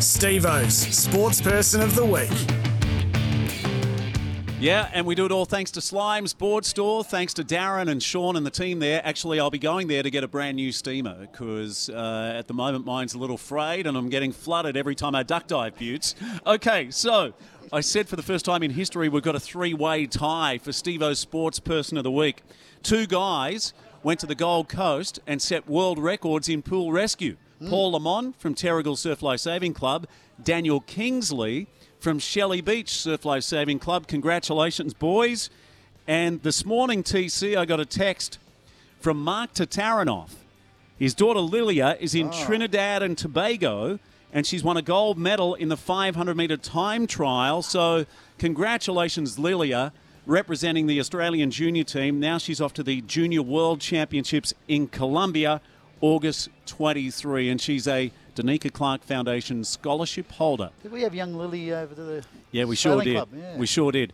Stevo's Sports Person of the Week. Yeah, and we do it all thanks to Slimes Boardstore, thanks to Darren and Sean and the team there. Actually, I'll be going there to get a brand new steamer because uh, at the moment mine's a little frayed and I'm getting flooded every time I duck dive, Buttes. Okay, so I said for the first time in history we've got a three way tie for Stevo's Sports Person of the Week. Two guys went to the Gold Coast and set world records in pool rescue. Mm. Paul Lamont from Terrigal Surf Life Saving Club, Daniel Kingsley from Shelly Beach Surf Life Saving Club. Congratulations, boys. And this morning, TC, I got a text from Mark Tataranoff. His daughter Lilia is in ah. Trinidad and Tobago, and she's won a gold medal in the 500 metre time trial. So, congratulations, Lilia, representing the Australian junior team. Now she's off to the Junior World Championships in Colombia, August 23, and she's a Danica Clark Foundation scholarship holder. Did we have young Lily over to the Yeah, we sure did. Club? Yeah. We sure did.